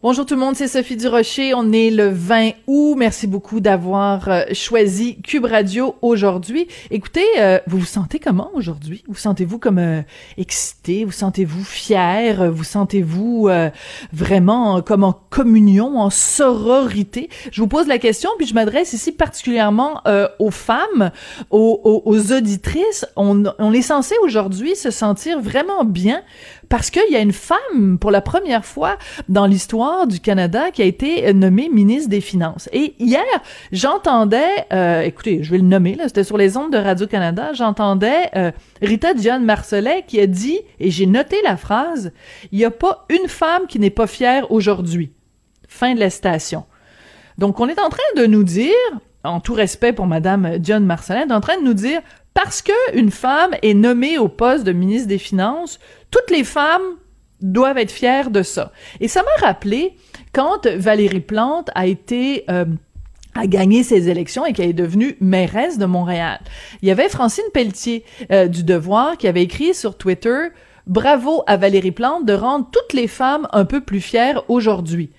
Bonjour tout le monde, c'est Sophie Durocher. On est le 20 août. Merci beaucoup d'avoir euh, choisi Cube Radio aujourd'hui. Écoutez, euh, vous vous sentez comment aujourd'hui? Vous sentez-vous comme euh, excité? Vous sentez-vous fier? Vous sentez-vous vraiment comme en communion, en sororité? Je vous pose la question, puis je m'adresse ici particulièrement aux femmes, aux, aux, auditrices. On, on est censé aujourd'hui se sentir vraiment bien parce qu'il y a une femme, pour la première fois dans l'histoire du Canada, qui a été nommée ministre des Finances. Et hier, j'entendais, euh, écoutez, je vais le nommer, c'était sur les ondes de Radio-Canada, j'entendais euh, Rita Diane Marcelet qui a dit, et j'ai noté la phrase, il n'y a pas une femme qui n'est pas fière aujourd'hui. Fin de la station. Donc, on est en train de nous dire, en tout respect pour Madame Diane Marcelet, est en train de nous dire, parce qu'une femme est nommée au poste de ministre des Finances, toutes les femmes doivent être fières de ça. Et ça m'a rappelé quand Valérie Plante a été euh, a gagné ses élections et qu'elle est devenue mairesse de Montréal. Il y avait Francine Pelletier euh, du Devoir qui avait écrit sur Twitter Bravo à Valérie Plante de rendre toutes les femmes un peu plus fières aujourd'hui.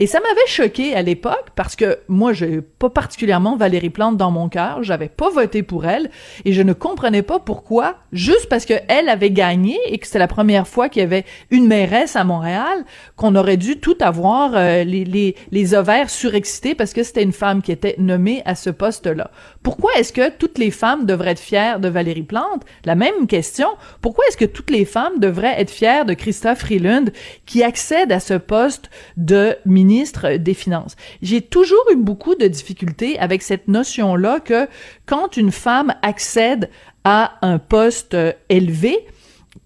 Et ça m'avait choqué à l'époque parce que moi, j'ai pas particulièrement Valérie Plante dans mon cœur. J'avais pas voté pour elle et je ne comprenais pas pourquoi, juste parce que elle avait gagné et que c'était la première fois qu'il y avait une mairesse à Montréal, qu'on aurait dû tout avoir euh, les, les, ovaires surexcités parce que c'était une femme qui était nommée à ce poste-là. Pourquoi est-ce que toutes les femmes devraient être fières de Valérie Plante? La même question. Pourquoi est-ce que toutes les femmes devraient être fières de Christophe Freeland qui accède à ce poste de ministre ministre des Finances. J'ai toujours eu beaucoup de difficultés avec cette notion-là que quand une femme accède à un poste euh, élevé,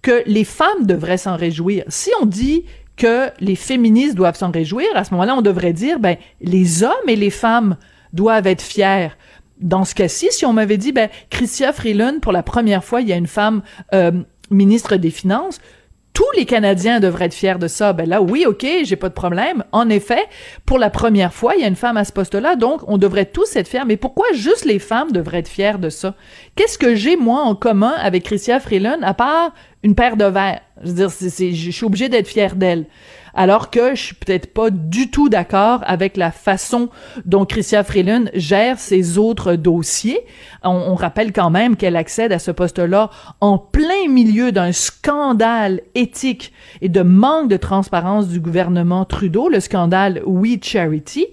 que les femmes devraient s'en réjouir. Si on dit que les féministes doivent s'en réjouir, à ce moment-là, on devrait dire, ben, les hommes et les femmes doivent être fiers. Dans ce cas-ci, si on m'avait dit, ben, Chrystia Freeland, pour la première fois, il y a une femme euh, ministre des Finances, tous les Canadiens devraient être fiers de ça. Ben là, oui, ok, j'ai pas de problème. En effet, pour la première fois, il y a une femme à ce poste-là, donc on devrait tous être fiers. Mais pourquoi juste les femmes devraient être fières de ça? Qu'est-ce que j'ai, moi, en commun avec Christian Freeland, à part une paire de verres? Je veux dire, je suis obligée d'être fière d'elle alors que je suis peut-être pas du tout d'accord avec la façon dont Christian Freeland gère ses autres dossiers. On, rappelle quand même qu'elle accède à ce poste-là en plein milieu d'un scandale éthique et de manque de transparence du gouvernement Trudeau, le scandale We Charity.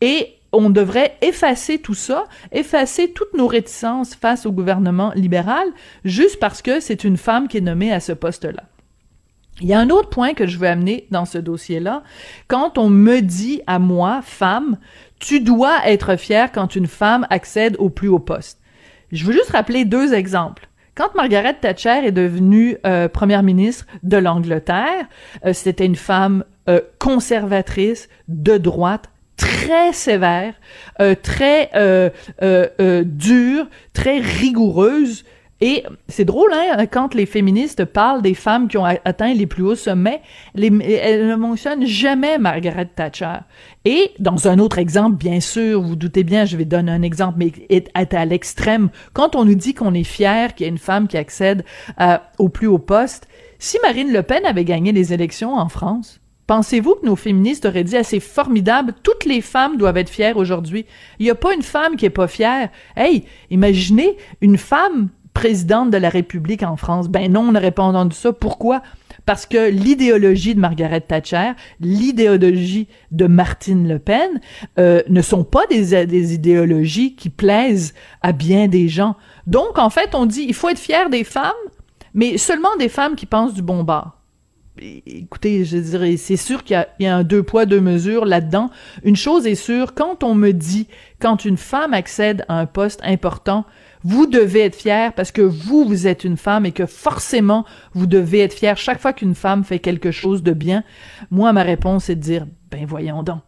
Et on devrait effacer tout ça, effacer toutes nos réticences face au gouvernement libéral, juste parce que c'est une femme qui est nommée à ce poste-là. Il y a un autre point que je veux amener dans ce dossier-là. Quand on me dit à moi, femme, tu dois être fière quand une femme accède au plus haut poste. Je veux juste rappeler deux exemples. Quand Margaret Thatcher est devenue euh, première ministre de l'Angleterre, euh, c'était une femme euh, conservatrice, de droite, très sévère, très dure, très rigoureuse. Et c'est drôle, hein, quand les féministes parlent des femmes qui ont atteint les plus hauts sommets, les, elles ne mentionnent jamais Margaret Thatcher. Et dans un autre exemple, bien sûr, vous doutez bien, je vais donner un exemple, mais est, à l'extrême. Quand on nous dit qu'on est fier qu'il y a une femme qui accède euh, au plus haut poste, si Marine Le Pen avait gagné les élections en France, Pensez-vous que nos féministes auraient dit assez formidable, toutes les femmes doivent être fières aujourd'hui. Il n'y a pas une femme qui est pas fière. Hey, imaginez une femme présidente de la République en France? Ben non, on aurait pas entendu ça. Pourquoi? Parce que l'idéologie de Margaret Thatcher, l'idéologie de Martine Le Pen euh, ne sont pas des, des idéologies qui plaisent à bien des gens. Donc, en fait, on dit il faut être fier des femmes, mais seulement des femmes qui pensent du bon bord écoutez, je dirais, c'est sûr qu'il y, y, a un deux poids, deux mesures là-dedans. Une chose est sûre, quand on me dit, quand une femme accède à un poste important, vous devez être fier parce que vous, vous êtes une femme et que forcément, vous devez être fier chaque fois qu'une femme fait quelque chose de bien. Moi, ma réponse est de dire, ben voyons donc.